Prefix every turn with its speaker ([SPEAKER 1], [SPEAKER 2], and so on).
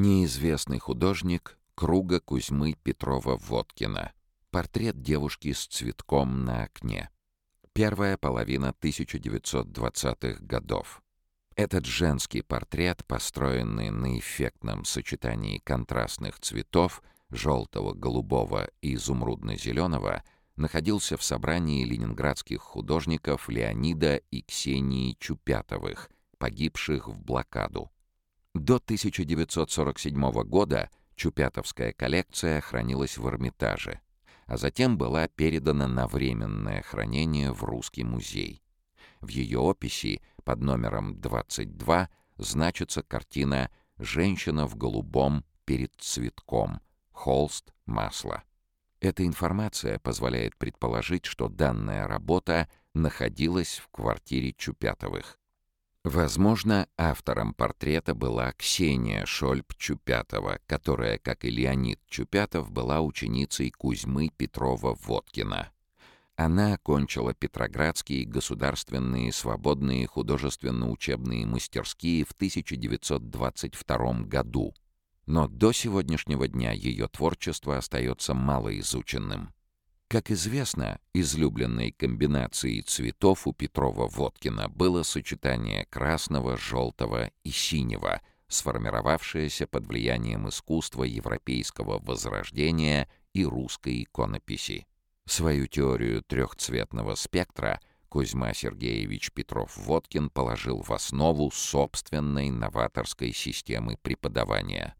[SPEAKER 1] Неизвестный художник Круга Кузьмы Петрова-Водкина. Портрет девушки с цветком на окне. Первая половина 1920-х годов. Этот женский портрет, построенный на эффектном сочетании контрастных цветов желтого, голубого и изумрудно-зеленого, находился в собрании ленинградских художников Леонида и Ксении Чупятовых, погибших в блокаду. До 1947 года Чупятовская коллекция хранилась в Эрмитаже, а затем была передана на временное хранение в Русский музей. В ее описи под номером 22 значится картина «Женщина в голубом перед цветком», холст, масло. Эта информация позволяет предположить, что данная работа находилась в квартире Чупятовых. Возможно, автором портрета была Ксения Шольп-Чупятова, которая, как и Леонид Чупятов, была ученицей Кузьмы Петрова-Водкина. Она окончила Петроградские государственные свободные художественно-учебные мастерские в 1922 году, но до сегодняшнего дня ее творчество остается малоизученным. Как известно, излюбленной комбинацией цветов у Петрова-Водкина было сочетание красного, желтого и синего, сформировавшееся под влиянием искусства европейского возрождения и русской иконописи. Свою теорию трехцветного спектра Кузьма Сергеевич Петров-Водкин положил в основу собственной новаторской системы преподавания.